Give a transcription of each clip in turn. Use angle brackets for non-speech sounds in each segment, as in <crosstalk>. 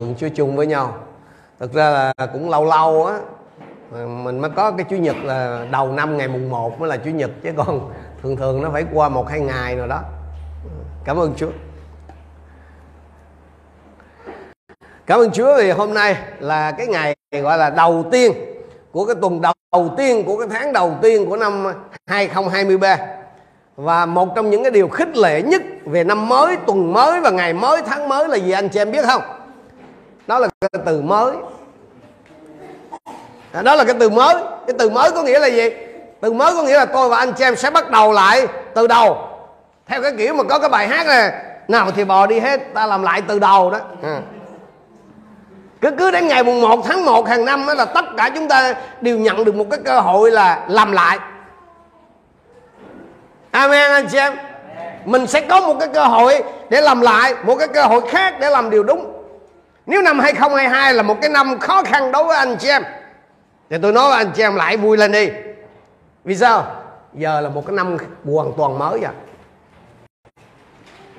Chúa chung với nhau. Thực ra là cũng lâu lâu á mình mới có cái chủ nhật là đầu năm ngày mùng 1 mới là chủ nhật chứ còn <laughs> thường thường nó phải qua một hai ngày rồi đó. Cảm ơn Chúa. Cảm ơn Chúa thì hôm nay là cái ngày gọi là đầu tiên của cái tuần đầu tiên của cái tháng đầu tiên của năm 2023 và một trong những cái điều khích lệ nhất về năm mới, tuần mới và ngày mới, tháng mới là gì anh chị em biết không? Đó là cái từ mới. À, đó là cái từ mới. Cái từ mới có nghĩa là gì? Từ mới có nghĩa là tôi và anh chị em sẽ bắt đầu lại từ đầu. Theo cái kiểu mà có cái bài hát này nào thì bò đi hết, ta làm lại từ đầu đó. À. cứ cứ đến ngày mùng 1 tháng 1 hàng năm đó là tất cả chúng ta đều nhận được một cái cơ hội là làm lại. Amen, anh chị em. Mình sẽ có một cái cơ hội để làm lại, một cái cơ hội khác để làm điều đúng nếu năm 2022 là một cái năm khó khăn đối với anh chị em. Thì tôi nói với anh chị em lại vui lên đi. Vì sao? Giờ là một cái năm hoàn toàn mới rồi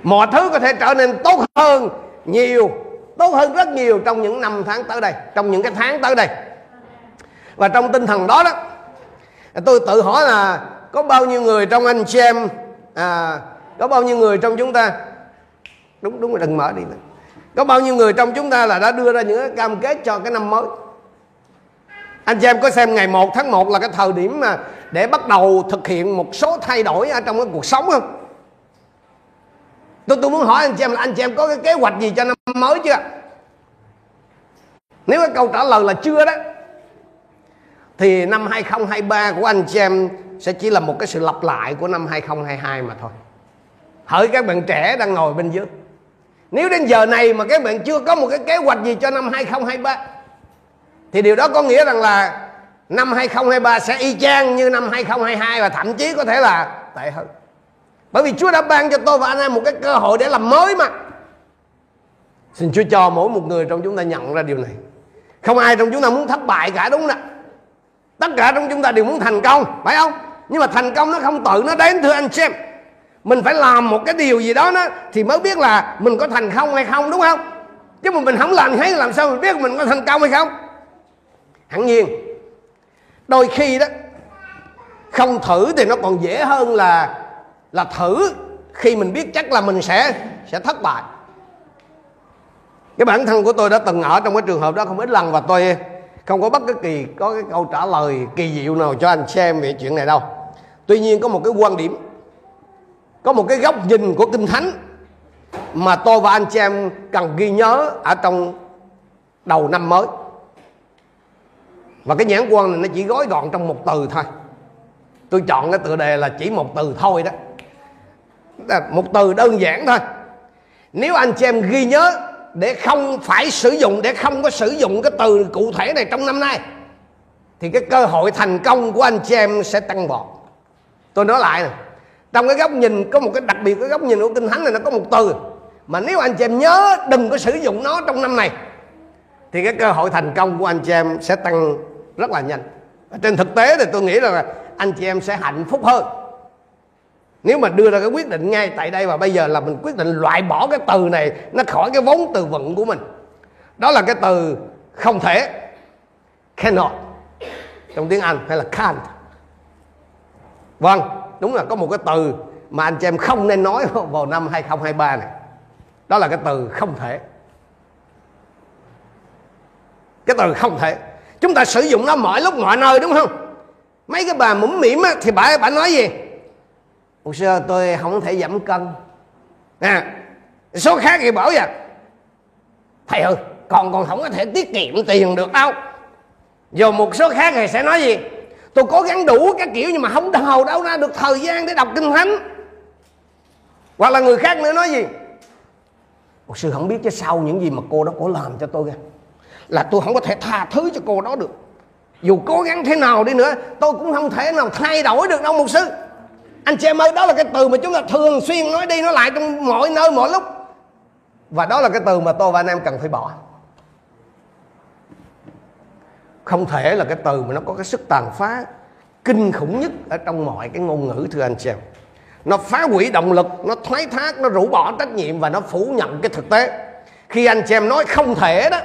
mọi thứ có thể trở nên tốt hơn nhiều tốt hơn rất nhiều trong những năm tháng tới đây trong những cái tháng tới đây. Và trong tinh thần đó đó tôi tự hỏi là có bao nhiêu người trong anh chị em à, có bao nhiêu người trong chúng ta? Đúng đúng rồi đừng mở đi nữa có bao nhiêu người trong chúng ta là đã đưa ra những cái cam kết cho cái năm mới? Anh chị em có xem ngày 1 tháng 1 là cái thời điểm mà để bắt đầu thực hiện một số thay đổi ở trong cái cuộc sống không? Tôi tôi muốn hỏi anh chị em là anh chị em có cái kế hoạch gì cho năm mới chưa? Nếu cái câu trả lời là chưa đó, thì năm 2023 của anh chị em sẽ chỉ là một cái sự lặp lại của năm 2022 mà thôi. Hỡi các bạn trẻ đang ngồi bên dưới nếu đến giờ này mà các bạn chưa có một cái kế hoạch gì cho năm 2023 thì điều đó có nghĩa rằng là năm 2023 sẽ y chang như năm 2022 và thậm chí có thể là tệ hơn. Bởi vì Chúa đã ban cho tôi và anh em một cái cơ hội để làm mới mà. Xin Chúa cho mỗi một người trong chúng ta nhận ra điều này. Không ai trong chúng ta muốn thất bại cả, đúng không tất cả trong chúng ta đều muốn thành công, phải không? Nhưng mà thành công nó không tự, nó đến, thưa anh xem mình phải làm một cái điều gì đó đó thì mới biết là mình có thành công hay không, đúng không? Chứ mà mình không làm thấy làm sao mình biết mình có thành công hay không? Hẳn nhiên, đôi khi đó, không thử thì nó còn dễ hơn là là thử khi mình biết chắc là mình sẽ sẽ thất bại. Cái bản thân của tôi đã từng ở trong cái trường hợp đó không ít lần và tôi không có bất cứ kỳ, có cái câu trả lời kỳ diệu nào cho anh xem về chuyện này đâu. Tuy nhiên có một cái quan điểm có một cái góc nhìn của kinh thánh mà tôi và anh chị em cần ghi nhớ ở trong đầu năm mới. Và cái nhãn quan này nó chỉ gói gọn trong một từ thôi. Tôi chọn cái tựa đề là chỉ một từ thôi đó. Một từ đơn giản thôi. Nếu anh chị em ghi nhớ để không phải sử dụng, để không có sử dụng cái từ cụ thể này trong năm nay, thì cái cơ hội thành công của anh chị em sẽ tăng vọt. Tôi nói lại này trong cái góc nhìn, có một cái đặc biệt cái góc nhìn của kinh thánh này nó có một từ. Mà nếu anh chị em nhớ, đừng có sử dụng nó trong năm này, thì cái cơ hội thành công của anh chị em sẽ tăng rất là nhanh. Trên thực tế thì tôi nghĩ là anh chị em sẽ hạnh phúc hơn. Nếu mà đưa ra cái quyết định ngay tại đây và bây giờ là mình quyết định loại bỏ cái từ này, nó khỏi cái vốn từ vựng của mình. Đó là cái từ không thể, cannot. Trong tiếng Anh hay là can't. Vâng đúng là có một cái từ mà anh chị em không nên nói vào năm 2023 này. Đó là cái từ không thể. Cái từ không thể. Chúng ta sử dụng nó mọi lúc mọi nơi đúng không? Mấy cái bà mũm mỉm á, thì bà bà nói gì? Một sơ tôi không thể giảm cân. À, số khác thì bảo vậy thầy ơi còn còn không có thể tiết kiệm tiền được đâu. Rồi một số khác thì sẽ nói gì? Tôi cố gắng đủ các kiểu nhưng mà không đào đâu, ra được thời gian để đọc kinh thánh. Hoặc là người khác nữa nói gì? Một sư không biết chứ sau những gì mà cô đó có làm cho tôi kìa là tôi không có thể tha thứ cho cô đó được. Dù cố gắng thế nào đi nữa, tôi cũng không thể nào thay đổi được đâu một sư. Anh chị em ơi, đó là cái từ mà chúng ta thường xuyên nói đi nói lại trong mọi nơi, mọi lúc. Và đó là cái từ mà tôi và anh em cần phải bỏ không thể là cái từ mà nó có cái sức tàn phá kinh khủng nhất ở trong mọi cái ngôn ngữ, thưa anh chị em. Nó phá hủy động lực, nó thoái thác, nó rũ bỏ trách nhiệm và nó phủ nhận cái thực tế. Khi anh chị em nói không thể đó,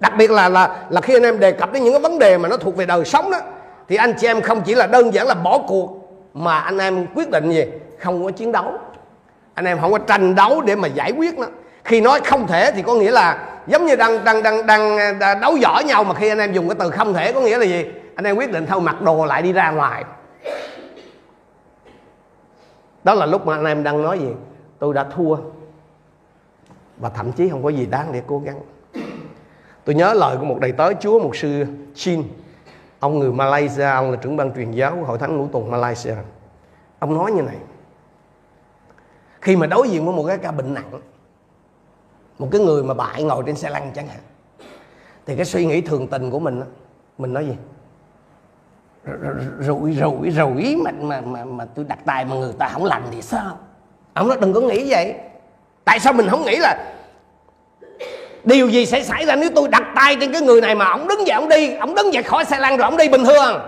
đặc biệt là là là khi anh em đề cập đến những cái vấn đề mà nó thuộc về đời sống đó, thì anh chị em không chỉ là đơn giản là bỏ cuộc, mà anh em quyết định gì? Không có chiến đấu. Anh em không có tranh đấu để mà giải quyết nó. Khi nói không thể thì có nghĩa là giống như đang đang đang đang, à, đấu võ nhau mà khi anh em dùng cái từ không thể có nghĩa là gì? Anh em quyết định thôi mặc đồ lại đi ra ngoài. Đó là lúc mà anh em đang nói gì? Tôi đã thua. Và thậm chí không có gì đáng để cố gắng. Tôi nhớ lời của một đầy tớ chúa một sư Chin. Ông người Malaysia ông là trưởng ban truyền giáo của hội thánh ngũ tuần Malaysia. Ông nói như này. Khi mà đối diện với một cái ca bệnh nặng một cái người mà bại ngồi trên xe lăn chẳng hạn. Thì cái suy nghĩ thường tình của mình mình nói gì? Rủi rủi rủi mà mà mà mà tôi đặt tay mà người ta không lành thì sao? Ông nói đừng có nghĩ vậy. Tại sao mình không nghĩ là điều gì sẽ xảy ra nếu tôi đặt tay trên cái người này mà ông đứng dậy ông đi ông đứng dậy khỏi xe lăn rồi ông đi bình thường?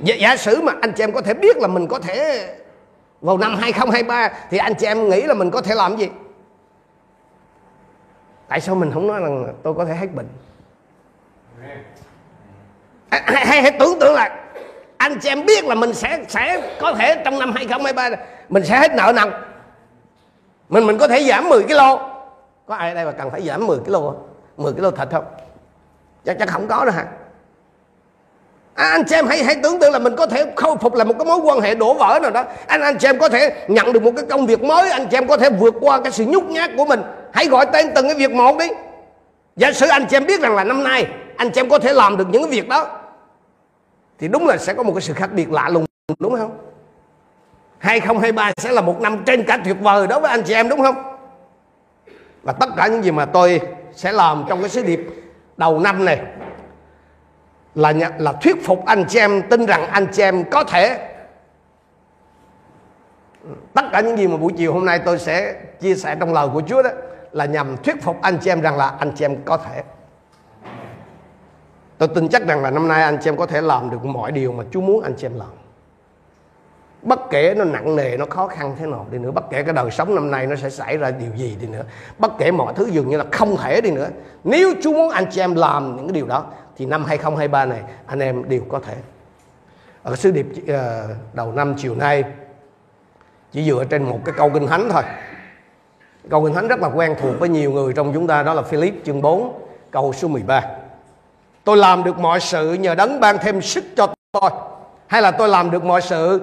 Giả, giả sử mà anh chị em có thể biết là mình có thể vào năm 2023 thì anh chị em nghĩ là mình có thể làm gì? Tại sao mình không nói rằng tôi có thể hết bệnh? Hay, hay, hay tưởng tượng là anh chị em biết là mình sẽ sẽ có thể trong năm 2023 mình sẽ hết nợ nần. Mình mình có thể giảm 10 kg có ai ở đây mà cần phải giảm 10 kg không? 10 kg thịt không? Chắc chắc không có đâu hả? À, anh chị em hãy hãy tưởng tượng là mình có thể khôi phục lại một cái mối quan hệ đổ vỡ nào đó. Anh anh chị em có thể nhận được một cái công việc mới. Anh chị em có thể vượt qua cái sự nhút nhát của mình. Hãy gọi tên từng cái việc một đi. Giả sử anh chị em biết rằng là năm nay anh chị em có thể làm được những cái việc đó thì đúng là sẽ có một cái sự khác biệt lạ lùng đúng không? 2023 sẽ là một năm trên cả tuyệt vời đối với anh chị em đúng không? Và tất cả những gì mà tôi sẽ làm trong cái sứ điệp đầu năm này là là thuyết phục anh chị em, tin rằng anh chị em có thể. Tất cả những gì mà buổi chiều hôm nay tôi sẽ chia sẻ trong lời của Chúa đó là nhằm thuyết phục anh chị em rằng là anh chị em có thể. Tôi tin chắc rằng là năm nay anh chị em có thể làm được mọi điều mà Chúa muốn anh chị em làm. Bất kể nó nặng nề, nó khó khăn thế nào đi nữa, bất kể cái đời sống năm nay nó sẽ xảy ra điều gì đi nữa, bất kể mọi thứ dường như là không thể đi nữa, nếu Chúa muốn anh chị em làm những cái điều đó thì năm 2023 này anh em đều có thể. Ở sứ điệp uh, đầu năm chiều nay chỉ dựa trên một cái câu kinh thánh thôi. Câu kinh thánh rất là quen thuộc với nhiều người trong chúng ta đó là Philip chương 4 câu số 13 tôi làm được mọi sự nhờ đấng ban thêm sức cho tôi. Hay là tôi làm được mọi sự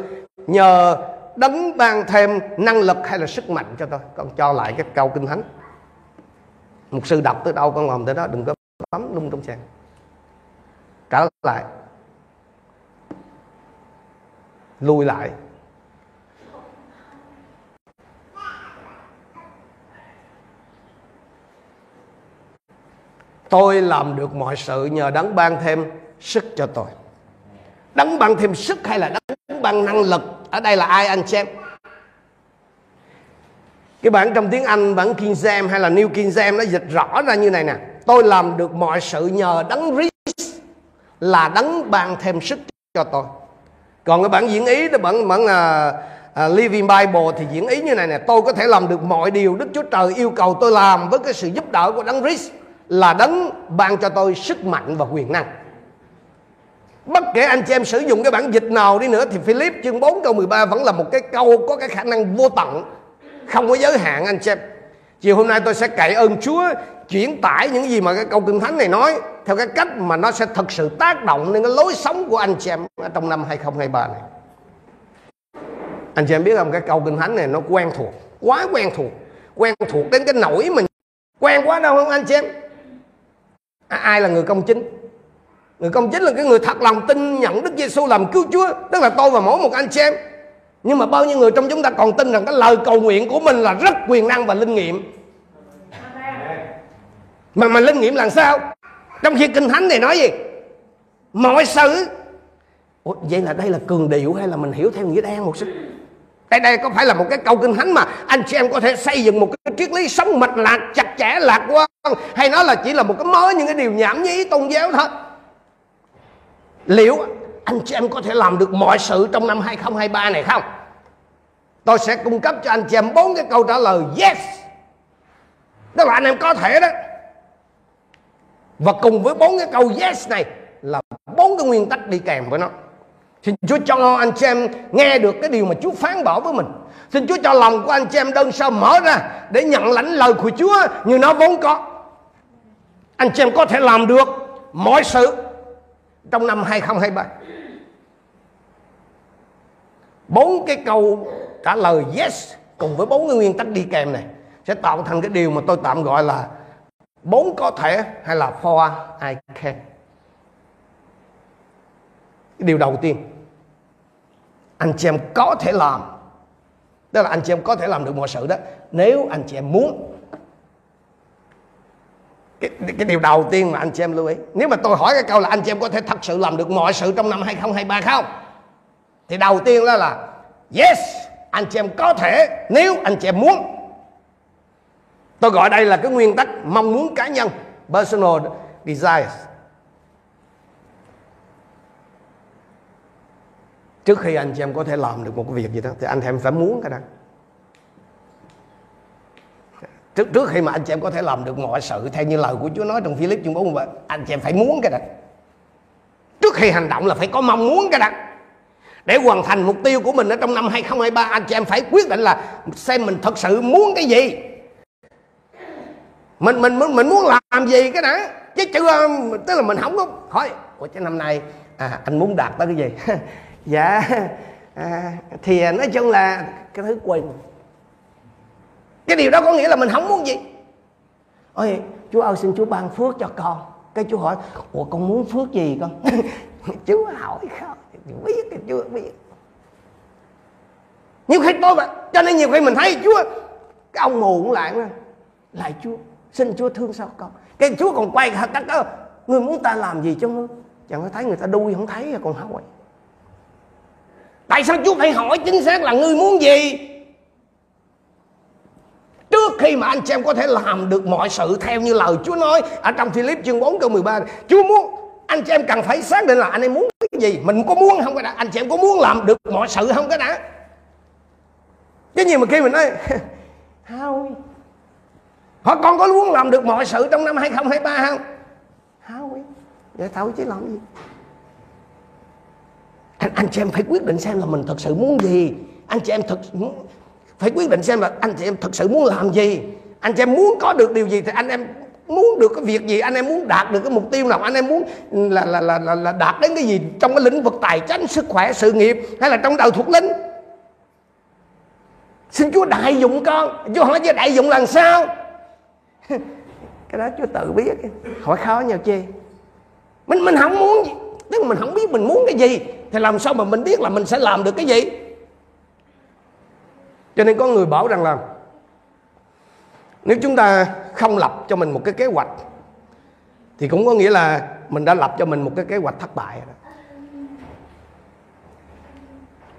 nhờ đấng ban thêm năng lực hay là sức mạnh cho tôi? Con cho lại cái câu kinh thánh. Một sư đọc tới đâu con làm tới đó đừng có bấm lung trong sàn trả lại. Lùi lại. Tôi làm được mọi sự nhờ đấng ban thêm sức cho tôi. Đấng ban thêm sức hay là đấng ban năng lực? Ở đây là ai anh xem cái bản trong tiếng Anh, bản King James hay là New King James nó dịch rõ ra như này nè. Tôi làm được mọi sự nhờ đấng Christ là đấng ban thêm sức cho tôi. Còn cái bản diễn ý đó bản bản là uh, Living Bible thì diễn ý như này nè tôi có thể làm được mọi điều Đức Chúa Trời yêu cầu tôi làm với cái sự giúp đỡ của đấng Christ là đấng ban cho tôi sức mạnh và quyền năng. Bất kể anh chị em sử dụng cái bản dịch nào đi nữa Thì Philip chương 4 câu 13 vẫn là một cái câu có cái khả năng vô tận Không có giới hạn anh chị em. Chiều hôm nay tôi sẽ cậy ơn Chúa Chuyển tải những gì mà cái câu kinh thánh này nói Theo cái cách mà nó sẽ thực sự tác động lên cái lối sống của anh chị em Trong năm 2023 này. Anh chị em biết không? Cái câu kinh thánh này nó quen thuộc Quá quen thuộc Quen thuộc đến cái nỗi mình Quen quá đâu không anh chị em? À, Ai là người công chính? Người công chính là cái người thật lòng tin nhận Đức Giêsu làm cứu Chúa Tức là tôi và mỗi một anh chị em. Nhưng mà bao nhiêu người trong chúng ta còn tin rằng cái lời cầu nguyện của mình là rất quyền năng và linh nghiệm? Mà mà linh nghiệm là sao? Trong khi Kinh Thánh này nói gì? Mọi sự. Ủa, Vậy là đây là cường điệu hay là mình hiểu theo nghĩa đen một chút đây đây có phải là một cái câu kinh thánh mà anh chị em có thể xây dựng một cái triết lý sống mạch lạc chặt chẽ lạc quan? Hay nó là chỉ là một cái mới những cái điều nhảm nhí tôn giáo thôi? Liệu anh chị em có thể làm được mọi sự trong năm 2023 này không tôi sẽ cung cấp cho anh chị em bốn cái câu trả lời yes đó là anh em có thể đó và cùng với bốn cái câu yes này là bốn cái nguyên tắc đi kèm với nó Xin Chúa cho anh chị em nghe được cái điều mà Chúa phán bảo với mình. Xin Chúa cho lòng của anh chị em đơn sơ mở ra để nhận lãnh lời của Chúa như nó vốn có. Anh chị em có thể làm được mọi sự trong năm 2023. Bốn cái câu trả lời yes cùng với bốn cái nguyên tắc đi kèm này sẽ tạo thành cái điều mà tôi tạm gọi là bốn có thể hay là for I can. Cái điều đầu tiên anh chị em có thể làm. Tức là anh chị em có thể làm được mọi sự đó. Nếu anh chị em muốn. Cái, cái điều đầu tiên mà anh chị em lưu ý. Nếu mà tôi hỏi cái câu là anh chị em có thể thật sự làm được mọi sự trong năm 2023 không? Thì đầu tiên đó là, yes, anh chị em có thể, nếu anh chị em muốn. Tôi gọi đây là cái nguyên tắc mong muốn cá nhân, personal desires. Trước khi anh chị em có thể làm được một cái việc gì đó, thì anh chị em phải muốn cái đó. Trước trước khi mà anh chị em có thể làm được mọi sự, theo như lời của Chúa nói trong Philip chương 4 anh chị em phải muốn cái đó. Trước khi hành động là phải có mong muốn cái đó để hoàn thành mục tiêu của mình ở trong năm 2023 anh chị em phải quyết định là xem mình thật sự muốn cái gì. Mình mình mình, mình muốn làm gì cái đã. Chứ chưa tức là mình không có hỏi ủa chứ năm nay à, anh muốn đạt tới cái gì? <laughs> Dạ à, thì nói chung là cái thứ quên. Cái điều đó có nghĩa là mình không muốn gì. Ôi chú ơi xin chú ban phước cho con. Cái chú hỏi ủa con muốn phước gì con? <laughs> Chú hỏi không biết thì chưa biết. Nhiều khi tôi mà cho nên nhiều khi mình thấy chúa, cái ông mù cũng lại mà. Lại chúa, xin chúa thương sao con? Cái chúa còn quay thật các người muốn ta làm gì cho ngươi? Chẳng có thấy người ta đuôi không thấy à, còn hỏi. Tại sao chúa phải hỏi chính xác là ngươi muốn gì? Trước khi mà anh chị em có thể làm được mọi sự theo như lời Chúa nói, ở trong Philip chương 4 câu 13 Chúa muốn, anh chị em cần phải xác định là anh em muốn gì? Mình có muốn không? Cái đã anh chị em có muốn làm được mọi sự không? Cái đã. Cái gì mà khi mình nói <laughs> không họ con có muốn làm được mọi sự trong năm 2023 không? Không vậy thôi chứ làm gì? Anh, anh chị em phải quyết định xem là mình thật sự muốn gì. Anh chị em thật phải quyết định xem là anh chị em thật sự muốn làm gì. Anh chị em muốn có được điều gì thì anh em muốn được cái việc gì anh em muốn đạt được cái mục tiêu nào anh em muốn là là là là, là đạt đến cái gì trong cái lĩnh vực tài chính sức khỏe sự nghiệp hay là trong đầu thuộc linh? Xin chúa đại dụng con. Chúa hỏi cho đại dụng làm sao? <laughs> Cái đó chúa tự biết. Hỏi khó nhau chi mình mình không muốn. Gì tức là mình không biết mình muốn cái gì thì làm sao mà mình biết là mình sẽ làm được cái gì? Cho nên có người bảo rằng là nếu chúng ta không lập cho mình một cái kế hoạch, thì cũng có nghĩa là mình đã lập cho mình một cái kế hoạch thất bại rồi.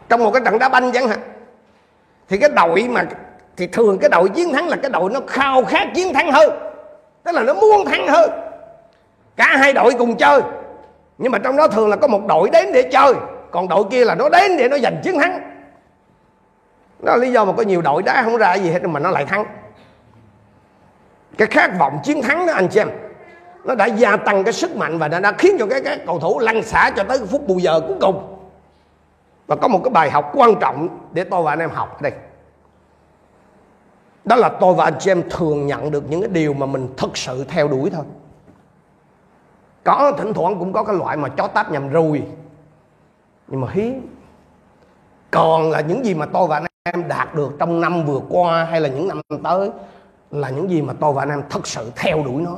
Trong một cái trận đá banh chẳng hạn, thì cái đội mà, thì thường cái đội chiến thắng là cái đội nó khao khát chiến thắng hơn. Tức là nó muốn thắng hơn. Cả hai đội cùng chơi. Nhưng mà trong đó thường là có một đội đến để chơi, còn đội kia là nó đến để nó giành chiến thắng. Đó là lý do mà có nhiều đội đá không ra gì hết mà nó lại thắng cái khát vọng chiến thắng đó anh chị em nó đã gia tăng cái sức mạnh và nó đã khiến cho cái, cái cầu thủ lăn xả cho tới phút bù giờ cuối cùng. Và có một cái bài học quan trọng để tôi và anh em học ở đây. Đó là tôi và anh chị em thường nhận được những cái điều mà mình thực sự theo đuổi thôi. Có thỉnh thoảng cũng có cái loại mà chó táp nhầm rùi. Nhưng mà hiếm. Còn là những gì mà tôi và anh em đạt được trong năm vừa qua hay là những năm tới là những gì mà tôi và anh em thật sự theo đuổi nó.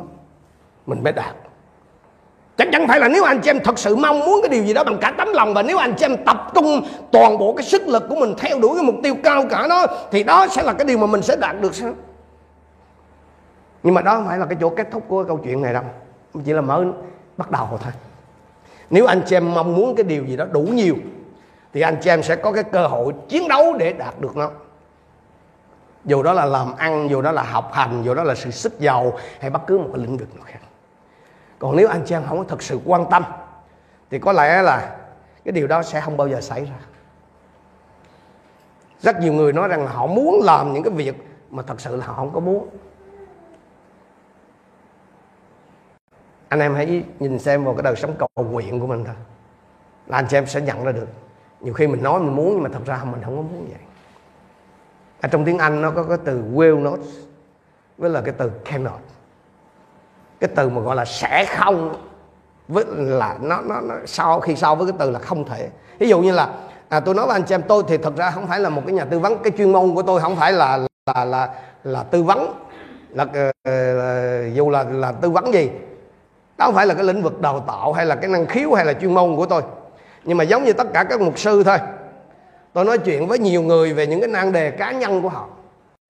Mình mới đạt. Chắc chắn phải là nếu anh chị em thật sự mong muốn cái điều gì đó bằng cả tấm lòng và nếu anh chị em tập trung toàn bộ cái sức lực của mình theo đuổi cái mục tiêu cao cả đó, thì đó sẽ là cái điều mà mình sẽ đạt được sao nhưng mà đó không phải là cái chỗ kết thúc của cái câu chuyện này đâu. Chỉ là mới bắt đầu thôi. Nếu anh chị em mong muốn cái điều gì đó đủ nhiều, thì anh chị em sẽ có cái cơ hội chiến đấu để đạt được nó dù đó là làm ăn, dù đó là học hành, dù đó là sự sức giàu, hay bất cứ một cái lĩnh vực nào khác. Còn nếu anh chị em không có thật sự quan tâm, thì có lẽ là cái điều đó sẽ không bao giờ xảy ra. Rất nhiều người nói rằng là họ muốn làm những cái việc mà thật sự là họ không có muốn. Anh em hãy nhìn xem vào cái đời sống cầu nguyện của mình thôi. Là anh chị em sẽ nhận ra được. Nhiều khi mình nói mình muốn, nhưng mà thật ra mình không có muốn vậy ở trong tiếng Anh nó có cái từ will not với là cái từ cannot. Cái từ mà gọi là sẽ không với là nó nó, nó sau khi so với cái từ là không thể. Ví dụ như là à, tôi nói với anh chị em tôi thì thật ra không phải là một cái nhà tư vấn. Cái chuyên môn của tôi không phải là là là là tư vấn là, là, là dù là là tư vấn gì. Đó không phải là cái lĩnh vực đào tạo hay là cái năng khiếu hay là chuyên môn của tôi. Nhưng mà giống như tất cả các mục sư thôi tôi nói chuyện với nhiều người về những cái nan đề cá nhân của họ.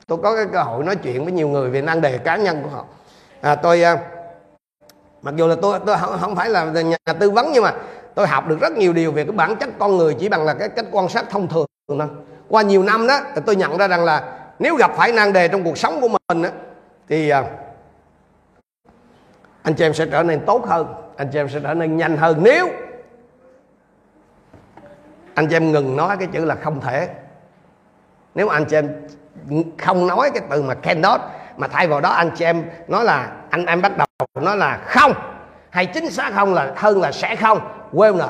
Tôi có cái cơ hội nói chuyện với nhiều người về nan đề cá nhân của họ. À, tôi à, mặc dù là tôi tôi không, không phải là nhà tư vấn nhưng mà tôi học được rất nhiều điều về cái bản chất con người chỉ bằng là cái cách quan sát thông thường thôi. Qua nhiều năm đó tôi nhận ra rằng là nếu gặp phải nan đề trong cuộc sống của mình đó, thì à, anh chị em sẽ trở nên tốt hơn anh chị em sẽ trở nên nhanh hơn. Nếu anh chị em ngừng nói cái chữ là không thể. Nếu anh chị em không nói cái từ mà cannot mà thay vào đó anh chị em nói là anh em bắt đầu nói là không. Hay chính xác không là hơn là sẽ không. Quên rồi.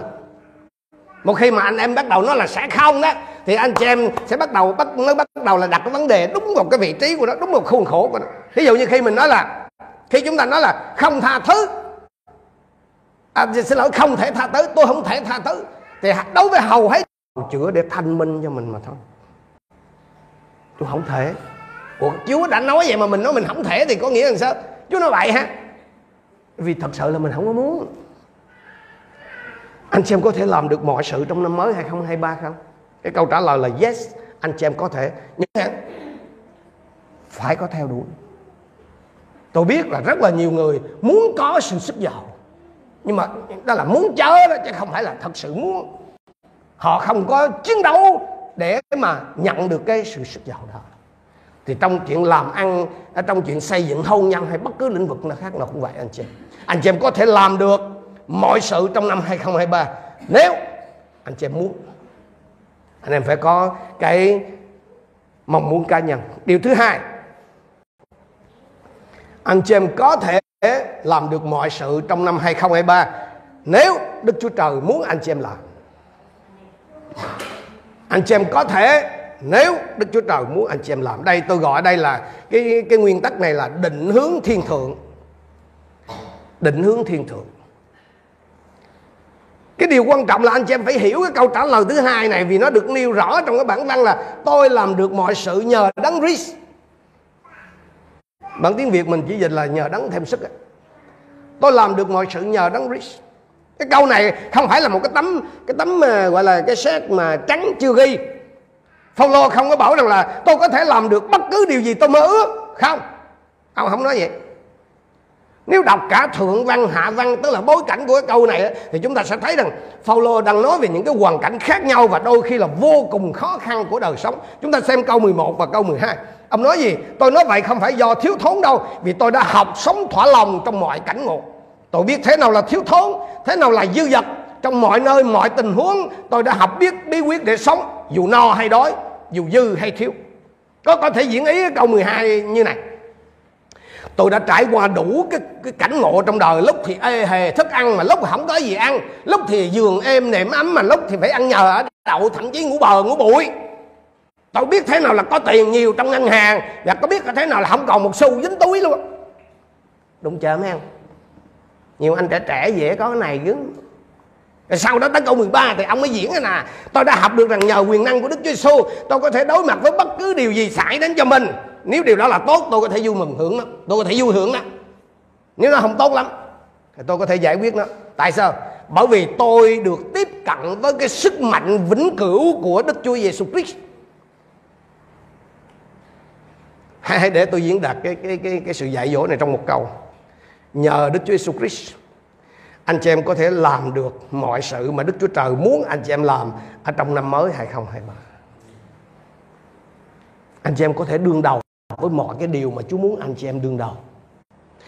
Một khi mà anh em bắt đầu nói là sẽ không đó thì anh chị em sẽ bắt đầu bắt mới bắt đầu là đặt cái vấn đề đúng một cái vị trí của nó đúng một khuôn khổ của nó. Ví dụ như khi mình nói là khi chúng ta nói là không tha thứ à, xin lỗi không thể tha thứ tôi không thể tha thứ thì đối với hầu hết chữa để thanh minh cho mình mà thôi. Tôi không thể. Ủa Chúa đã nói vậy mà mình nói mình không thể thì có nghĩa là sao? Chúa nói vậy ha Vì thật sự là mình không có muốn. Anh chị em có thể làm được mọi sự trong năm mới 2023 không Cái câu trả lời là yes, Anh chị em có thể. Nhưng phải có theo đuổi. Tôi biết là rất là nhiều người muốn có sự sức giàu nhưng mà đó là muốn chớ đó, chứ không phải là thật sự muốn. Họ không có chiến đấu để mà nhận được cái sự sức giàu đó. Thì trong chuyện làm ăn ở trong chuyện xây dựng hôn nhân hay bất cứ lĩnh vực nào khác nào cũng vậy, anh chị. Anh chị em có thể làm được mọi sự trong năm 2023 nếu anh chị em muốn, anh em phải có cái mong muốn cá nhân. Điều thứ hai, anh chị em có thể làm được mọi sự trong năm 2023 nếu Đức Chúa Trời muốn anh chị em làm, anh chị em có thể, nếu Đức Chúa Trời muốn anh chị em làm. Đây, tôi gọi đây là cái cái nguyên tắc này là định hướng thiên thượng. Định hướng thiên thượng. Cái điều quan trọng là anh chị em phải hiểu cái câu trả lời thứ hai này vì nó được nêu rõ trong cái bản văn là tôi làm được mọi sự nhờ đấng Christ bản tiếng Việt mình chỉ dịch là nhờ đấng thêm sức tôi làm được mọi sự nhờ đấng Christ. Cái câu này không phải là một cái tấm cái tấm mà gọi là cái xét mà trắng chưa ghi. Phaolô không có bảo rằng là tôi có thể làm được bất cứ điều gì tôi mơ ước. Không. Ông không nói vậy nếu đọc cả thượng văn hạ văn tức là bối cảnh của cái câu này thì chúng ta sẽ thấy rằng Phaolô đang nói về những cái hoàn cảnh khác nhau và đôi khi là vô cùng khó khăn của đời sống. Chúng ta xem câu 11 và câu 12. Ông nói gì? Tôi nói vậy không phải do thiếu thốn đâu, vì tôi đã học sống thỏa lòng trong mọi cảnh ngộ. Tôi biết thế nào là thiếu thốn, thế nào là dư dật. Trong mọi nơi, mọi tình huống tôi đã học biết bí quyết để sống dù no hay đói, dù dư hay thiếu. Có có thể diễn ý câu 12 như này. Tôi đã trải qua đủ cái, cái cảnh ngộ trong đời. Lúc thì ê hề thức ăn mà lúc không có gì ăn. Lúc thì giường êm nệm ấm mà lúc thì phải ăn nhờ ở đậu Thậm chí ngủ bờ ngủ bụi. Tôi biết thế nào là có tiền nhiều trong ngân hàng Và có biết thế nào là không còn một xu dính túi luôn. Đúng chưa mấy anh nhiều anh trẻ trẻ dễ có cái này chứ rồi sau đó tới câu 13 thì ông mới diễn cái nè. Tôi đã học được rằng nhờ quyền năng của Đức Chúa Giêsu Tôi có thể đối mặt với bất cứ điều gì xảy đến cho mình. Nếu điều đó là tốt tôi có thể vui mừng hưởng nó Tôi có thể vui hưởng nó Nếu nó không tốt lắm Thì tôi có thể giải quyết nó. Tại sao? Bởi vì tôi được tiếp cận với cái sức mạnh vĩnh cửu của Đức Chúa Giêsu Christ. Hãy để tôi diễn đạt cái, cái, cái, cái sự dạy dỗ này trong một câu. Nhờ Đức Chúa Giêsu Christ anh chị em có thể làm được mọi sự mà Đức Chúa Trời muốn anh chị em làm ở trong năm mới 2023. Anh chị em có thể đương đầu với mọi cái điều mà Chúa muốn anh chị em đương đầu.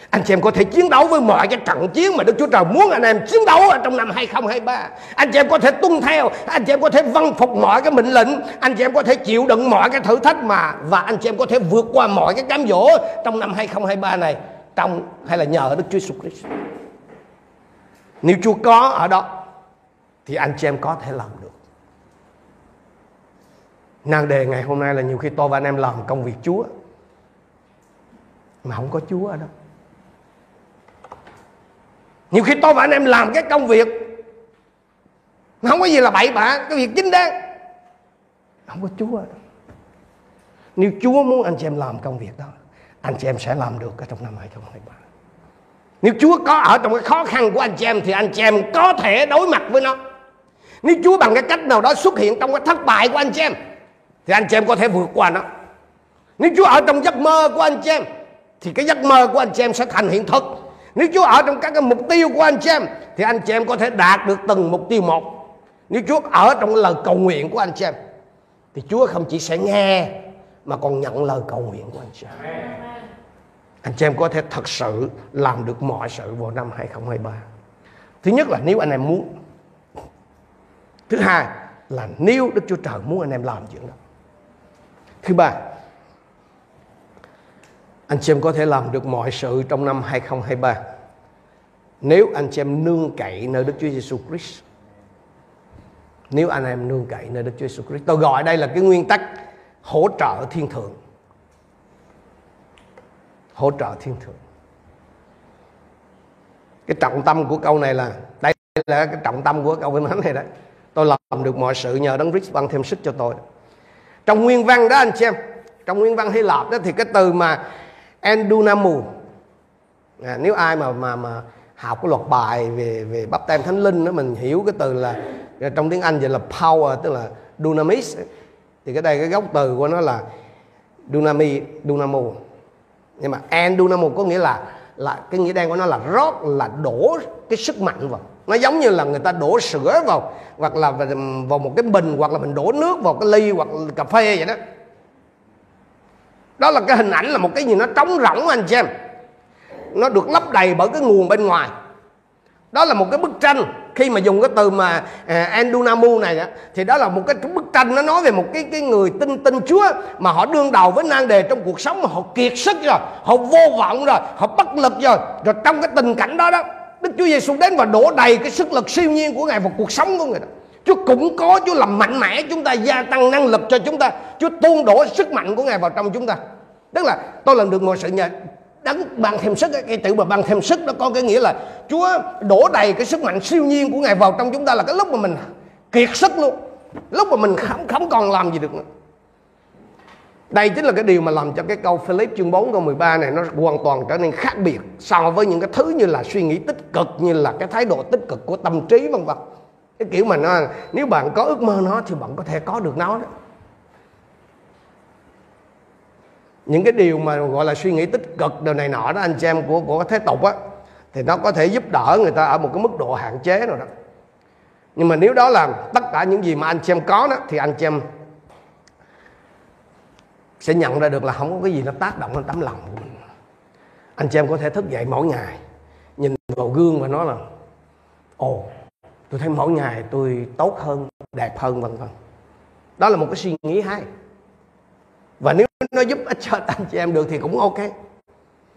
anh chị em có thể chiến đấu với mọi cái trận chiến mà Đức Chúa Trời muốn anh em chiến đấu ở trong năm 2023. Anh chị em có thể tuân theo, anh chị em có thể vâng phục mọi cái mệnh lệnh, anh chị em có thể chịu đựng mọi cái thử thách mà và anh chị em có thể vượt qua mọi cái cám dỗ trong năm 2023 này trong hay là nhờ Đức Chúa Jesus Christ. Nếu Chúa có ở đó thì anh chị em có thể làm được. Nàng đề ngày hôm nay là nhiều khi tôi và anh em làm công việc Chúa mà không có Chúa ở đó nhiều khi tôi và anh em làm cái công việc không có gì là bậy bạ, cái việc chính đáng không có chúa nếu chúa muốn anh chị em làm công việc đó, anh chị em sẽ làm được ở trong năm 2023 nếu Chúa có ở trong cái khó khăn của anh chị em thì anh chị em có thể đối mặt với nó. Nếu Chúa bằng cái cách nào đó xuất hiện trong cái thất bại của anh chị em, thì anh chị em có thể vượt qua nó. Nếu Chúa ở trong giấc mơ của anh chị em thì cái giấc mơ của anh chị em sẽ thành hiện thực. Nếu Chúa ở trong các cái mục tiêu của anh chị em thì anh chị em có thể đạt được từng mục tiêu một. Nếu Chúa ở trong lời cầu nguyện của anh chị em thì Chúa không chỉ sẽ nghe mà còn nhận lời cầu nguyện của anh chị em. Anh chị em có thể thật sự làm được mọi sự vào năm 2023. Thứ nhất là nếu anh em muốn. Thứ hai là nếu Đức Chúa Trời muốn anh em làm chuyện đó. Thứ ba, anh chị em có thể làm được mọi sự trong năm 2023 nếu anh chị em nương cậy nơi Đức Chúa Giêsu Christ. Nếu anh em nương cậy nơi Đức Chúa Giêsu Christ. Tôi gọi đây là cái nguyên tắc hỗ trợ thiên thượng. Hỗ trợ thiên thượng. Cái trọng tâm của câu này là đây là cái trọng tâm của câu kinh thánh này đấy. Tôi làm được mọi sự nhờ Đấng Christ ban thêm sức cho tôi. Trong nguyên văn đó anh chị em, trong nguyên văn Hy Lạp đó thì cái từ mà endunamu. À, nếu ai mà mà mà học cái luật bài về về bắp tem thánh linh đó mình hiểu cái từ là trong tiếng Anh gọi là power tức là dunamis. Thì cái đây cái gốc từ của nó là dunami dunamo nhưng mà endunamo có nghĩa là là cái nghĩa đen của nó là rót là đổ cái sức mạnh vào. Nó giống như là người ta đổ sữa vào hoặc là vào một cái bình hoặc là mình đổ nước vào cái ly hoặc cà phê vậy đó đó là cái hình ảnh là một cái gì nó trống rỗng anh chị em. Nó được lấp đầy bởi cái nguồn bên ngoài. Đó là một cái bức tranh. Khi mà dùng cái từ mà à, này này thì đó là một cái bức tranh nó nói về một cái cái người tin tin Chúa mà họ đương đầu với nan đề trong cuộc sống mà họ kiệt sức rồi, họ vô vọng rồi, họ bất lực rồi, rồi trong cái tình cảnh đó đó Đức Chúa Giêsu đến và đổ đầy cái sức lực siêu nhiên của Ngài vào cuộc sống của người đó. Chúa cũng có, Chúa làm mạnh mẽ chúng ta, gia tăng năng lực cho chúng ta. Chúa tuôn đổ sức mạnh của Ngài vào trong chúng ta. Tức là tôi làm được mọi sự nhờ, đấng ban thêm sức cái chữ mà ban thêm sức nó có cái nghĩa là Chúa đổ đầy cái sức mạnh siêu nhiên của Ngài vào trong chúng ta là cái lúc mà mình kiệt sức luôn. Lúc mà mình không không còn làm gì được nữa. Đây chính là cái điều mà làm cho cái câu Philip chương 4 câu 13 này nó hoàn toàn trở nên khác biệt so với những cái thứ như là suy nghĩ tích cực, như là cái thái độ tích cực của tâm trí, vân vân. Cái kiểu mà nó nếu bạn có ước mơ nó thì bạn có thể có được nó đó. những cái điều mà gọi là suy nghĩ tích cực đồ này nọ đó, anh chị em của của thế tục á, thì nó có thể giúp đỡ người ta ở một cái mức độ hạn chế nào đó nhưng mà nếu đó là tất cả những gì mà anh chị em có đó, thì anh chị em sẽ nhận ra được là không có cái gì nó tác động lên tấm lòng của mình anh chị em có thể thức dậy mỗi ngày, nhìn vào gương và nói là, ồ tôi thấy mỗi ngày tôi tốt hơn đẹp hơn vân vân. Đó là một cái suy nghĩ hay. Và nếu nó giúp ích cho anh chị em được thì cũng ok.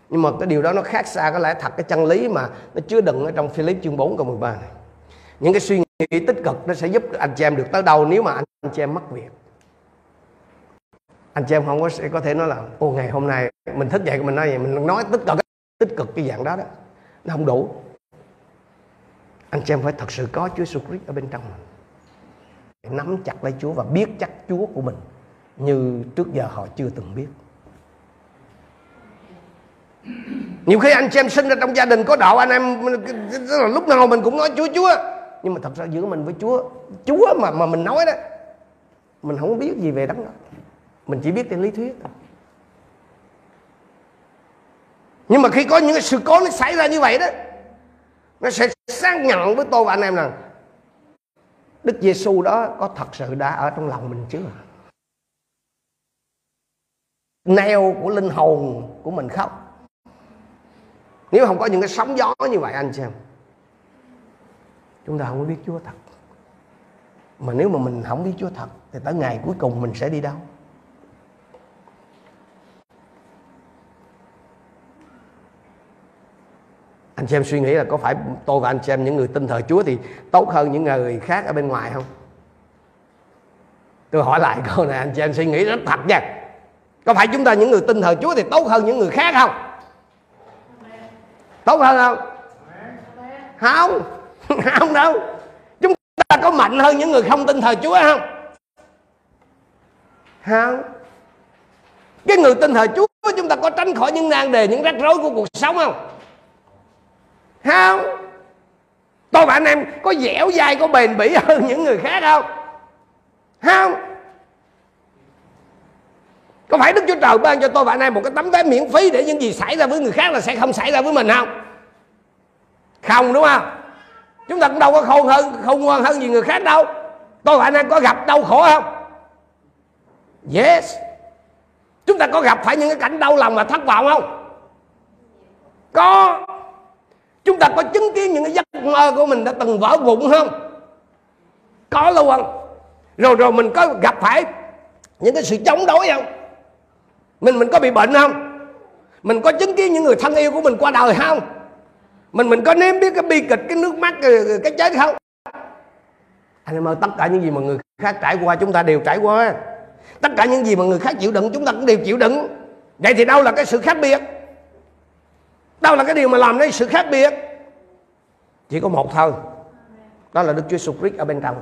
Nhưng mà cái điều đó nó khác xa có lẽ thật cái chân lý mà nó chứa đựng ở trong Philip chương 4 câu 13 này. Những cái suy nghĩ tích cực nó sẽ giúp anh chị em được tới đâu nếu mà anh, anh chị em mất việc. Anh chị em không có sẽ có thể nói là ô ngày hôm nay mình thức dậy mình nói gì mình nói tích cực tích cực cái dạng đó đó. Nó không đủ anh chị em phải thật sự có Chúa Jesus Christ ở bên trong mình. Nắm chặt lấy Chúa và biết chắc Chúa của mình như trước giờ họ chưa từng biết. Nhiều khi anh chị em sinh ra trong gia đình có đạo, anh em là lúc nào mình cũng nói chúa chúa. Nhưng mà thật ra giữa mình với chúa chúa mà mà mình nói đó, mình không biết gì về đấng đó. Mình chỉ biết trên lý thuyết thôi. Nhưng mà khi có những cái sự cố nó xảy ra như vậy đó nó sẽ xác nhận với tôi và anh em rằng, Đức Giêsu đó có thật sự đã ở trong lòng mình chưa? Neo của linh hồn của mình khóc. Nếu không có những cái sóng gió như vậy, anh xem. Chúng ta không có biết Chúa thật. Mà nếu mà mình không biết Chúa thật, thì tới ngày cuối cùng mình sẽ đi đâu? Anh chị em suy nghĩ là có phải tôi và anh chị em những người tin thờ Chúa thì tốt hơn những người khác ở bên ngoài không? Tôi hỏi lại <laughs> câu này, anh chị em suy nghĩ rất thật nha. Có phải chúng ta những người tin thờ Chúa thì tốt hơn những người khác không? Tốt hơn không? Không. <laughs> Không đâu. Chúng ta có mạnh hơn những người không tin thờ Chúa không? Không. Cái người tin thờ Chúa, chúng ta có tránh khỏi những nan đề, những rắc rối của cuộc sống không? Không. Tôi và anh em có dẻo dai, có bền bỉ hơn những người khác không? Không. Có phải đức chúa trời ban cho tôi và anh em một cái tấm vé miễn phí để những gì xảy ra với người khác là sẽ không xảy ra với mình không? Không, đúng không? Chúng ta cũng đâu có khôn hơn không ngoan hơn gì người khác đâu. Tôi và anh em có gặp đau khổ không? Yes. Chúng ta có gặp phải những cái cảnh đau lòng và thất vọng không? Có chúng ta có chứng kiến những cái giấc mơ của mình đã từng vỡ vụn không? Có luôn không? Rồi rồi mình có gặp phải những cái sự chống đối không? Mình mình có bị bệnh không? Mình có chứng kiến những người thân yêu của mình qua đời không? Mình mình có nếm biết cái bi kịch cái nước mắt cái, cái chết không? Anh em ơi tất cả những gì mà người khác trải qua chúng ta đều trải qua. Tất cả những gì mà người khác chịu đựng chúng ta cũng đều chịu đựng. Vậy thì đâu là cái sự khác biệt? Đâu là cái điều mà làm nên sự khác biệt? Chỉ có một thôi. Đó là đức chúa jesus christ ở bên trong.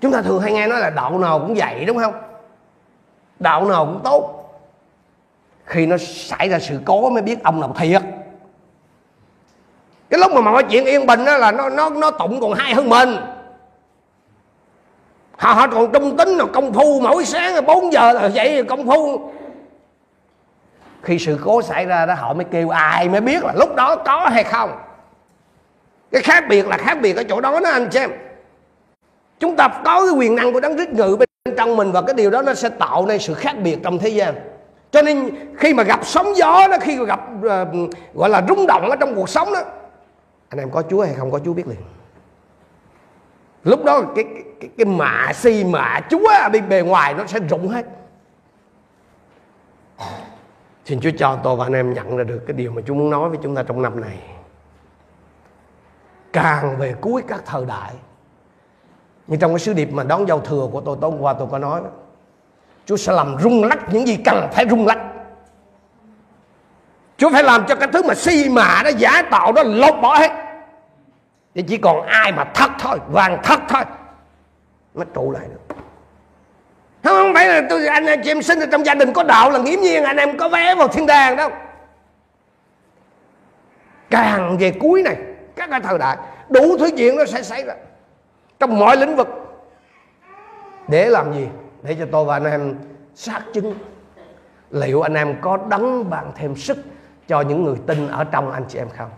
Chúng ta thường hay nghe nói là đạo nào cũng vậy đúng không? Đạo nào cũng tốt. Khi nó xảy ra sự cố mới biết ông nào thiệt. Cái lúc mà mọi chuyện yên bình đó là nó nó nó tụng còn hay hơn mình. Họ họ còn trung tính là công phu mỗi sáng 4 giờ là vậy, công phu khi sự cố xảy ra đó họ mới kêu ai mới biết là lúc đó có hay không. Cái khác biệt là khác biệt ở chỗ đó đó anh xem chúng ta có cái quyền năng của đấng rít ngự bên trong mình và cái điều đó nó sẽ tạo nên sự khác biệt trong thế gian. Cho nên khi mà gặp sóng gió đó khi mà gặp uh, gọi là rung động ở trong cuộc sống đó anh em có chúa hay không có chúa biết liền. Lúc đó cái cái, cái, mạ si mạ chúa bên bề ngoài nó sẽ rụng hết. Xin Chúa cho tôi và anh em nhận ra được cái điều mà Chúa muốn nói với chúng ta trong năm này. Càng về cuối các thời đại. Như trong cái sứ điệp mà đón giao thừa của tôi tối hôm qua tôi có nói đó. Chúa sẽ làm rung lắc những gì cần phải rung lắc. Chúa phải làm cho cái thứ mà si mạ đó giả tạo đó lột bỏ hết. Thì chỉ còn ai mà thật thôi, vàng thật thôi. Nó trụ lại được không phải là tôi, anh chị em sinh ở trong gia đình có đạo là nghiễm nhiên, anh em có vé vào thiên đàng đâu. Càng về cuối này, các cái thời đại, đủ thứ chuyện nó sẽ xảy ra trong mọi lĩnh vực. Để làm gì? Để cho tôi và anh em xác chứng liệu anh em có đấng bạn thêm sức cho những người tin ở trong anh chị em không.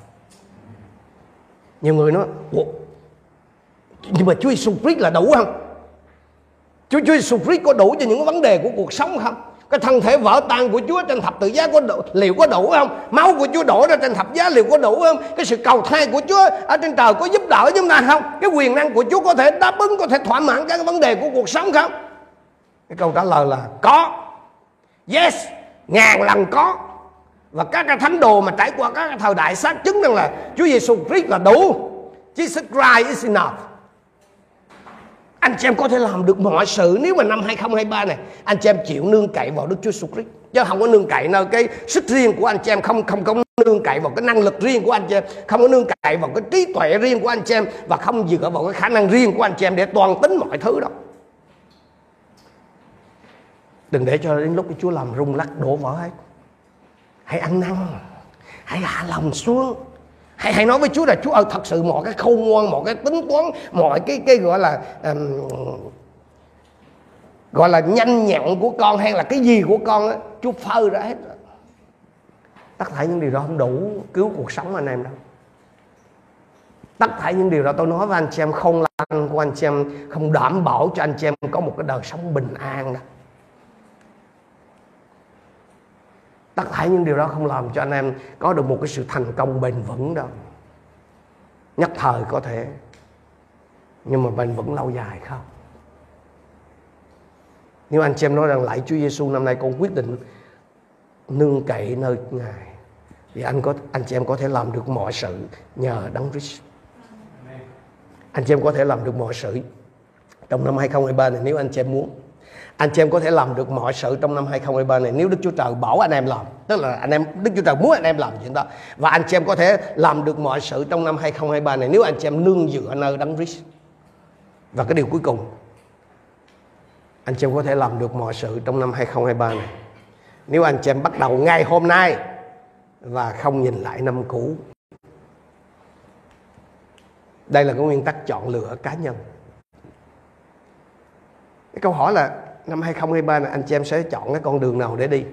Nhiều người nói nhưng mà Chúa Jesus Christ là đủ không? Chúa Chúa Jesus Christ có đủ cho những vấn đề của cuộc sống không? Cái thân thể vỡ tan của Chúa trên thập tự giá có đủ, liệu có đủ không? Máu của Chúa đổ ra trên thập giá liệu có đủ không? Cái sự cầu thai của Chúa ở trên trời có giúp đỡ chúng ta không? Cái quyền năng của Chúa có thể đáp ứng, có thể thỏa mãn các vấn đề của cuộc sống không? Cái câu trả lời là có. Yes, ngàn lần có. Và các cái thánh đồ mà trải qua các cái thời đại xác chứng rằng là Chúa Giêsu Christ là đủ. Jesus Christ is enough anh chị em có thể làm được mọi sự. Nếu mà năm 2023 này, anh chị em chịu nương cậy vào Đức Chúa Jesus Christ. Chứ không có nương cậy nơi cái sức riêng của anh chị em, không không có nương cậy vào cái năng lực riêng của anh chị em, không có nương cậy vào cái trí tuệ riêng của anh chị em, và không dựa vào cái khả năng riêng của anh chị em để toàn tính mọi thứ đâu. Đừng để cho đến lúc cái Chúa làm rung lắc đổ vỡ hết hãy ăn năn, hãy hạ lòng xuống hãy hãy nói với Chúa là Chúa ơi thật sự mọi cái khôn ngoan mọi cái tính toán mọi cái cái gọi là um, gọi là nhanh nhẹn của con hay là cái gì của con á Chúa phơi ra hết. Rồi tất cả những điều đó không đủ cứu cuộc sống anh em đâu. Tất cả những điều đó tôi nói với anh chị em không lành của anh chị em không đảm bảo cho anh chị em có một cái đời sống bình an đâu. Tất cả những điều đó không làm cho anh em có được một cái sự thành công bền vững đâu nhất thời có thể nhưng mà bền vững lâu dài không nếu anh chị em nói rằng lại Chúa Giêsu năm nay con quyết định nương cậy nơi Ngài thì anh có anh chị em có thể làm được mọi sự nhờ Đấng Christ. Anh chị em có thể làm được mọi sự trong năm 2023 này nếu anh chị em muốn. Anh chị em có thể làm được mọi sự trong năm 2023 này nếu Đức Chúa Trời bảo anh em làm. Tức là anh em, Đức Chúa Trời muốn anh em làm chuyện đó. Và anh chị em có thể làm được mọi sự trong năm 2023 này nếu anh chị em nương dựa nơi Đấng Christ. Và cái điều cuối cùng, anh chị em có thể làm được mọi sự trong năm 2023 này nếu anh chị em bắt đầu ngay hôm nay và không nhìn lại năm cũ đây là cái nguyên tắc chọn lựa cá nhân cái câu hỏi là năm 2023 này anh chị em sẽ chọn cái con đường nào để đi?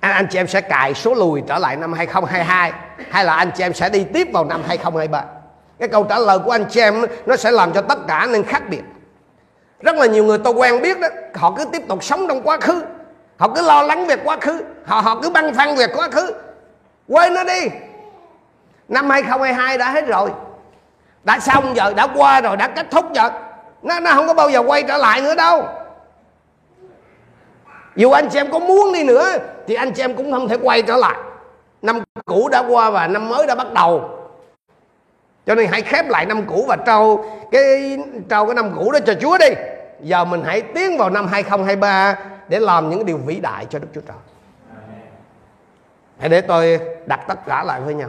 Anh, anh chị em sẽ cài số lùi trở lại năm 2022 hay là anh chị em sẽ đi tiếp vào năm 2023 cái câu trả lời của anh chị em nó sẽ làm cho tất cả nên khác biệt. Rất là nhiều người tôi quen biết đó họ cứ tiếp tục sống trong quá khứ họ cứ lo lắng về quá khứ họ họ cứ băn khoăn về quá khứ. Quên nó đi. Năm 2022 đã hết rồi. Đã xong giờ đã qua rồi đã kết thúc rồi nó nó không có bao giờ quay trở lại nữa đâu dù anh chị em có muốn đi nữa, thì anh chị em cũng không thể quay trở lại. Năm cũ đã qua và năm mới đã bắt đầu. Cho nên hãy khép lại năm cũ và trao cái trao cái năm cũ đó cho Chúa đi. Giờ mình hãy tiến vào năm 2023 để làm những điều vĩ đại cho Đức Chúa Trời. Hãy để tôi đặt tất cả lại với nhau.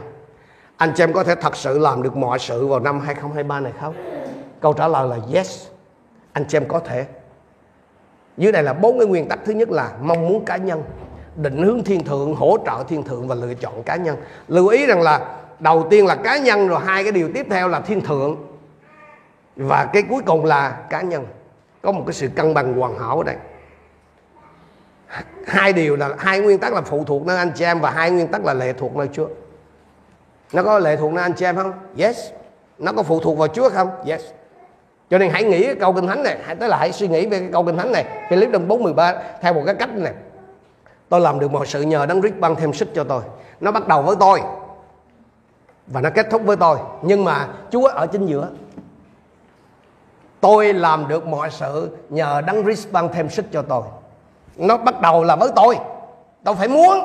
Anh chị em có thể thật sự làm được mọi sự vào năm 2023 này không? Câu trả lời là yes. Anh chị em có thể dưới đây là bốn cái nguyên tắc. Thứ nhất là mong muốn cá nhân, định hướng thiên thượng, hỗ trợ thiên thượng và lựa chọn cá nhân. Lưu ý rằng là đầu tiên là cá nhân, rồi hai cái điều tiếp theo là thiên thượng. Và cái cuối cùng là cá nhân. Có một cái sự cân bằng hoàn hảo ở đây. Hai điều là, hai nguyên tắc là phụ thuộc nơi anh chị em và hai nguyên tắc là lệ thuộc nơi Chúa. Nó có lệ thuộc nơi anh chị em không? Yes. Nó có phụ thuộc vào Chúa không? Yes cho nên hãy nghĩ cái câu kinh thánh này, hãy tới là hãy suy nghĩ về cái câu kinh thánh này. Philip đồng 413 theo một cái cách này. Tôi làm được mọi sự nhờ đấng Christ ban thêm sức cho tôi. Nó bắt đầu với tôi. Và nó kết thúc với tôi. Nhưng mà Chúa ở chính giữa. Tôi làm được mọi sự nhờ đấng Christ ban thêm sức cho tôi. Nó bắt đầu là với tôi. Tôi phải muốn.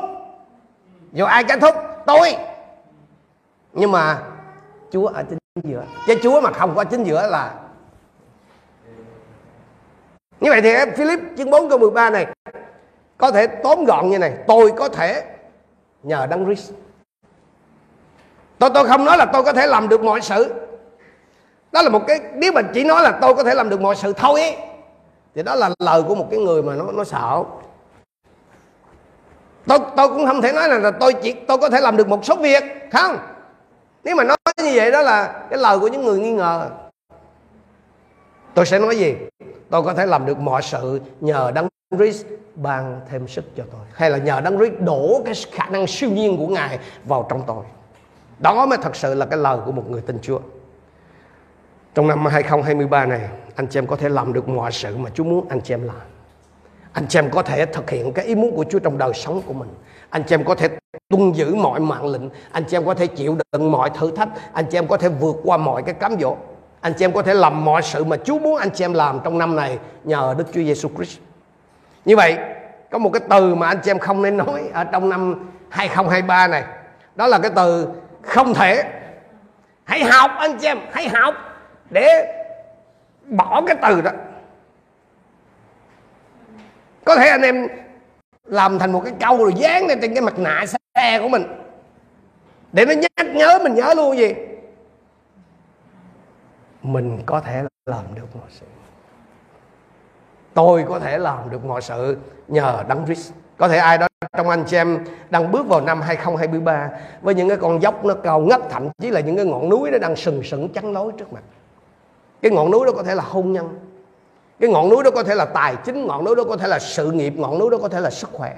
Dù ai kết thúc, tôi. Nhưng mà Chúa ở chính giữa. Chứ Chúa mà không có chính giữa là như vậy thì Philip chương 4 câu 13 này có thể tóm gọn như này tôi có thể nhờ đấng Christ. Tôi tôi không nói là tôi có thể làm được mọi sự. Đó là một cái nếu mình chỉ nói là tôi có thể làm được mọi sự thôi ấy, thì đó là lời của một cái người mà nó nó sợ. Tôi tôi cũng không thể nói là, là tôi chỉ tôi có thể làm được một số việc không? Nếu mà nói như vậy đó là cái lời của những người nghi ngờ tôi sẽ nói gì? Tôi có thể làm được mọi sự nhờ đấng Christ ban thêm sức cho tôi, hay là nhờ đấng Christ đổ cái khả năng siêu nhiên của ngài vào trong tôi. Đó mới thật sự là cái lời của một người tin Chúa. Trong năm 2023 này, anh chị em có thể làm được mọi sự mà Chúa muốn anh chị em làm. Anh chị em có thể thực hiện cái ý muốn của Chúa trong đời sống của mình. Anh chị em có thể tuân giữ mọi mạng lệnh. Anh chị em có thể chịu đựng mọi thử thách. Anh chị em có thể vượt qua mọi cái cám dỗ anh chị em có thể làm mọi sự mà Chúa muốn anh chị em làm trong năm này nhờ Đức Chúa Giêsu Christ. Như vậy, có một cái từ mà anh chị em không nên nói ở trong năm 2023 này. Đó là cái từ không thể. Hãy học, anh chị em, hãy học để bỏ cái từ đó. Có thể anh em làm thành một cái câu rồi dán lên trên cái mặt nạ xe của mình. Để nó nhắc nhớ mình nhớ luôn gì? Mình có thể làm được mọi sự. Tôi có thể làm được mọi sự nhờ đấng Christ. Có thể ai đó trong anh chị em đang bước vào năm 2023 với những cái con dốc nó cao ngất, thậm chí là những cái ngọn núi nó đang sừng sững chắn lối trước mặt. Cái ngọn núi đó có thể là hôn nhân. Cái ngọn núi đó có thể là tài chính, ngọn núi đó có thể là sự nghiệp, ngọn núi đó có thể là sức khỏe.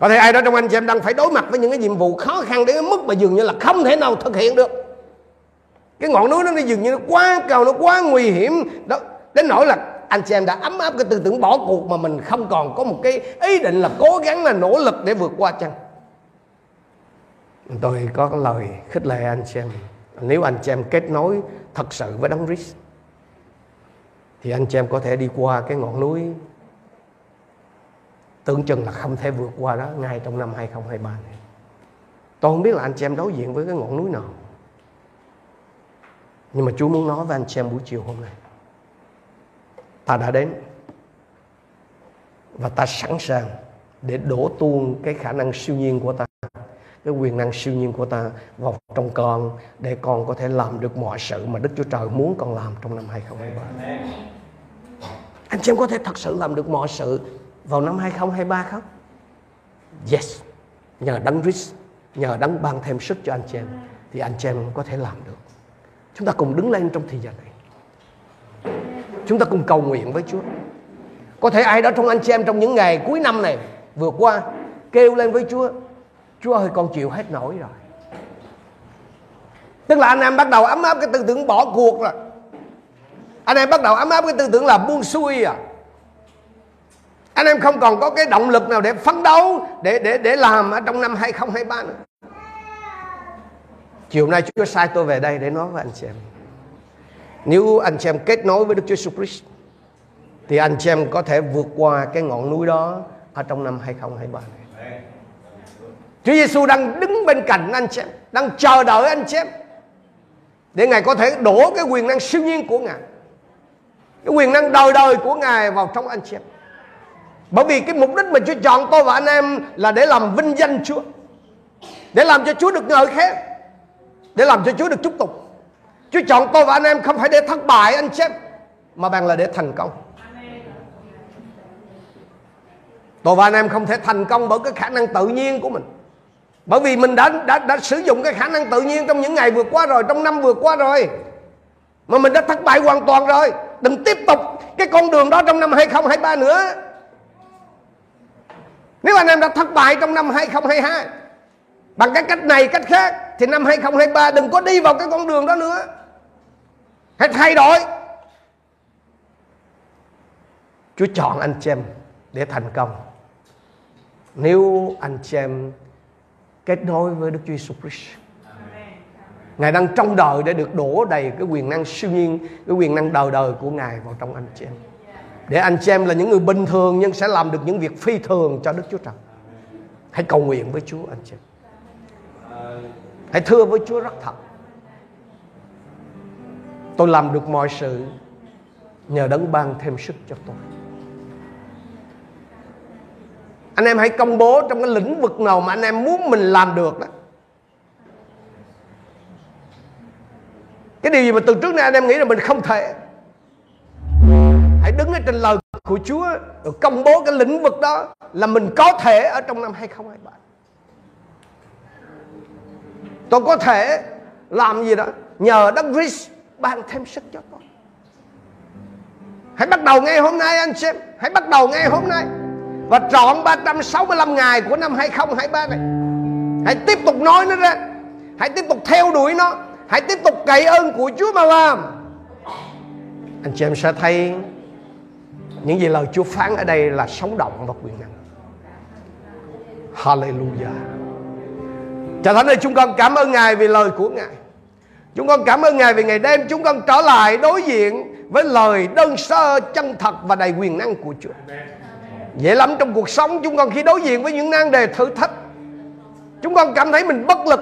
Có thể ai đó trong anh chị em đang phải đối mặt với những cái nhiệm vụ khó khăn đến mức mà dường như là không thể nào thực hiện được cái ngọn núi nó nó dường như nó quá cao, nó quá nguy hiểm đó, đến nỗi là anh chị em đã ấm áp cái tư tưởng bỏ cuộc mà mình không còn có một cái ý định là cố gắng là nỗ lực để vượt qua chăng tôi có cái lời khích lệ anh chị em nếu anh chị em kết nối thật sự với đấng Christ, thì anh chị em có thể đi qua cái ngọn núi tưởng chừng là không thể vượt qua đó ngay trong năm 2023 này. Tôi không biết là anh chị em đối diện với cái ngọn núi nào. Nhưng mà Chúa muốn nói với anh chị em buổi chiều hôm nay. Ta đã đến và ta sẵn sàng để đổ tuôn cái khả năng siêu nhiên của ta cái quyền năng siêu nhiên của ta vào trong con để con có thể làm được mọi sự mà Đức Chúa Trời muốn con làm trong năm 2023. Anh chị em có thể thật sự làm được mọi sự vào năm 2023 không? Yes. Nhờ đấng Christ, nhờ đấng ban thêm sức cho anh chị em thì anh chị em có thể làm được. Chúng ta cùng đứng lên trong thời giờ này. Chúng ta cùng cầu nguyện với Chúa. Có thể ai đó trong anh chị em trong những ngày cuối năm này vừa qua kêu lên với Chúa Chúa ơi, con chịu hết nổi rồi Tức là anh em bắt đầu ấm áp cái tư tưởng bỏ cuộc rồi Anh em bắt đầu ấm áp cái tư tưởng là buông xuôi à Anh em không còn có cái động lực nào để phấn đấu, Để để để làm ở trong năm 2023 nữa Chiều nay Chúa sai tôi về đây để nói với anh chị em Nếu anh chị em kết nối với Đức Chúa Jesus Christ Thì anh chị em có thể vượt qua cái ngọn núi đó Ở trong năm 2023 này Chúa Giêsu đang đứng bên cạnh anh chị em, đang chờ đợi anh chị em để Ngài có thể đổ cái quyền năng siêu nhiên của Ngài. Cái quyền năng đời đời của Ngài vào trong anh chị em. Bởi vì cái mục đích mà Chúa chọn tôi và anh em là để làm vinh danh Chúa. Để làm cho Chúa được ngợi khen. Để làm cho Chúa được chúc tụng. Chúa chọn tôi và anh em không phải để thất bại anh chị em, mà bằng là để thành công. Tôi và anh em không thể thành công bởi cái khả năng tự nhiên của mình bởi vì mình đã, đã đã sử dụng cái khả năng tự nhiên trong những ngày vừa qua rồi trong năm vừa qua rồi mà mình đã thất bại hoàn toàn rồi đừng tiếp tục cái con đường đó trong năm 2023 nữa nếu anh em đã thất bại trong năm 2022 bằng cái cách này cách khác thì năm 2023 đừng có đi vào cái con đường đó nữa hãy thay đổi Chúa chọn anh chị em để thành công nếu anh chị em kết nối với Đức Chúa Jesus Christ. Ngài đang trong đời để được đổ đầy cái quyền năng siêu nhiên, cái quyền năng đời đời của Ngài vào trong anh chị em. Để anh chị em là những người bình thường nhưng sẽ làm được những việc phi thường cho Đức Chúa Trời. Hãy cầu nguyện với Chúa anh chị em. Hãy thưa với Chúa rất thật. Tôi làm được mọi sự nhờ đấng ban thêm sức cho tôi. anh em hãy công bố trong cái lĩnh vực nào mà anh em muốn mình làm được đó cái điều gì mà từ trước nay anh em nghĩ là mình không thể hãy đứng ở trên lời của Chúa, rồi công bố cái lĩnh vực đó là mình có thể ở trong năm 2023 tôi có thể làm gì đó? Nhờ Đấng Christ ban thêm sức cho tôi. Hãy bắt đầu ngay hôm nay, anh xem hãy bắt đầu ngay hôm nay. Và trọn 365 ngày của năm 2023 này. Hãy tiếp tục nói nó ra. Hãy tiếp tục theo đuổi nó. Hãy tiếp tục cậy ơn của Chúa mà làm. Anh chị em sẽ thấy Những gì lời Chúa phán ở đây là sống động và quyền năng. Hallelujah. Cha Thánh ơi chúng con cảm ơn Ngài vì lời của Ngài. Chúng con cảm ơn Ngài vì ngày đêm chúng con trở lại đối diện với lời đơn sơ chân thật và đầy quyền năng của Chúa. Dễ lắm trong cuộc sống chúng con khi đối diện với những nan đề thử thách. Chúng con cảm thấy mình bất lực.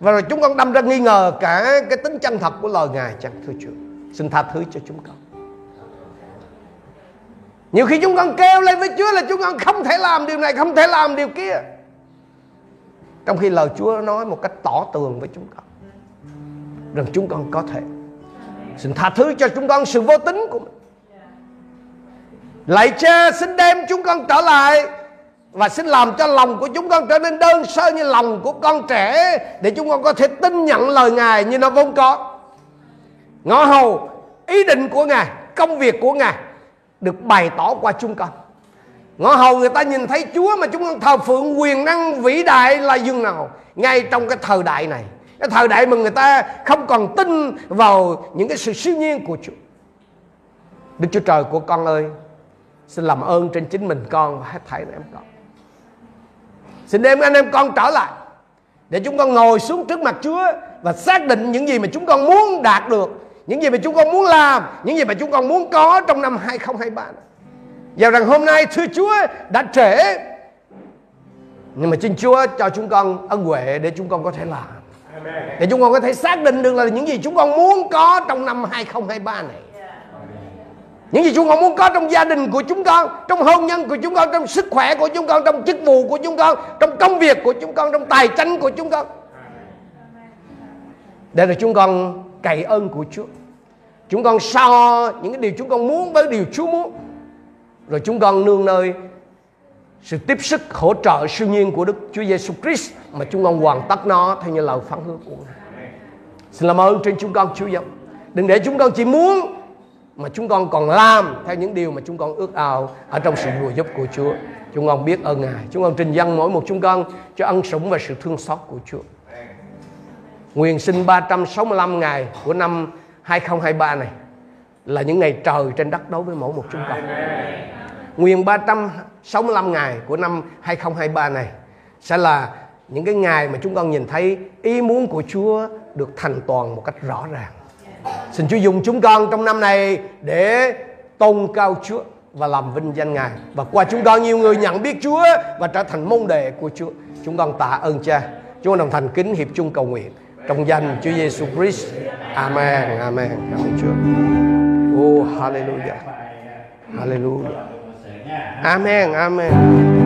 Và rồi chúng con đâm ra nghi ngờ cả cái tính chân thật của lời Ngài chẳng thưa Chúa? Xin tha thứ cho chúng con. Nhiều khi chúng con kêu lên với Chúa là chúng con không thể làm điều này Không thể làm điều kia trong khi lời Chúa nói một cách tỏ tường với chúng con, Rằng chúng con có thể Xin tha thứ cho chúng con sự vô tính của mình. Lạy cha, xin đem chúng con trở lại Và xin làm cho lòng của chúng con trở nên đơn sơ như lòng của con trẻ, Để chúng con có thể tin nhận lời Ngài như nó vốn có. Ngõ hầu, ý định của Ngài, Công việc của Ngài Được bày tỏ qua chúng con. Ngõ hầu người ta nhìn thấy Chúa mà chúng con thờ phượng quyền năng vĩ đại là dường nào? Ngay trong cái thời đại này. Cái thời đại mà người ta không còn tin vào những cái sự siêu nhiên của Chúa. Đức Chúa Trời của con ơi, Xin làm ơn trên chính mình con và hết thảy anh em con. Xin đem anh em con trở lại Để chúng con ngồi xuống trước mặt Chúa Và xác định những gì mà chúng con muốn đạt được, Những gì mà chúng con muốn làm, Những gì mà chúng con muốn có trong năm 2023 và rằng hôm nay thưa Chúa đã trễ. Nhưng mà xin Chúa cho chúng con ân huệ để chúng con có thể làm. Để chúng con có thể xác định được là những gì chúng con muốn có trong năm 2023 này. Những gì chúng con muốn có trong gia đình của chúng con Trong hôn nhân của chúng con Trong sức khỏe của chúng con Trong chức vụ của chúng con Trong công việc của chúng con Trong tài chính của chúng con. Để rồi chúng con cậy ơn của Chúa. Chúng con so những cái điều chúng con muốn với điều Chúa muốn rồi chúng con nương nơi sự tiếp sức hỗ trợ siêu nhiên của Đức Chúa Giêsu Christ mà chúng con hoàn tất nó theo như lời phán hứa của Ngài. Xin làm ơn trên chúng con, Chúa giống. Đừng để chúng con chỉ muốn mà chúng con còn làm theo những điều mà chúng con ước ao ở trong sự bùa giúp của Chúa. Chúng con biết ơn Ngài. Chúng con trình dân mỗi một chúng con cho ân sủng và sự thương xót của Chúa. Nguyện sinh 365 ngày của năm 2023 này là những ngày trời trên đất đối với mỗi một chúng con. Nguyên 365 ngày của năm 2023 này sẽ là những cái ngày mà chúng con nhìn thấy ý muốn của Chúa được thành toàn một cách rõ ràng. Xin Chúa dùng chúng con trong năm này để tôn cao Chúa và làm vinh danh Ngài. Và qua chúng con, nhiều người nhận biết Chúa và trở thành môn đệ của Chúa. Chúng con tạ ơn Cha. Chúng con đồng thành kính hiệp chung cầu nguyện trong danh Chúa Giêsu Christ. Amen. Amen. Cảm ơn Chúa. Oh, hallelujah. Hallelujah. Amen. Amen.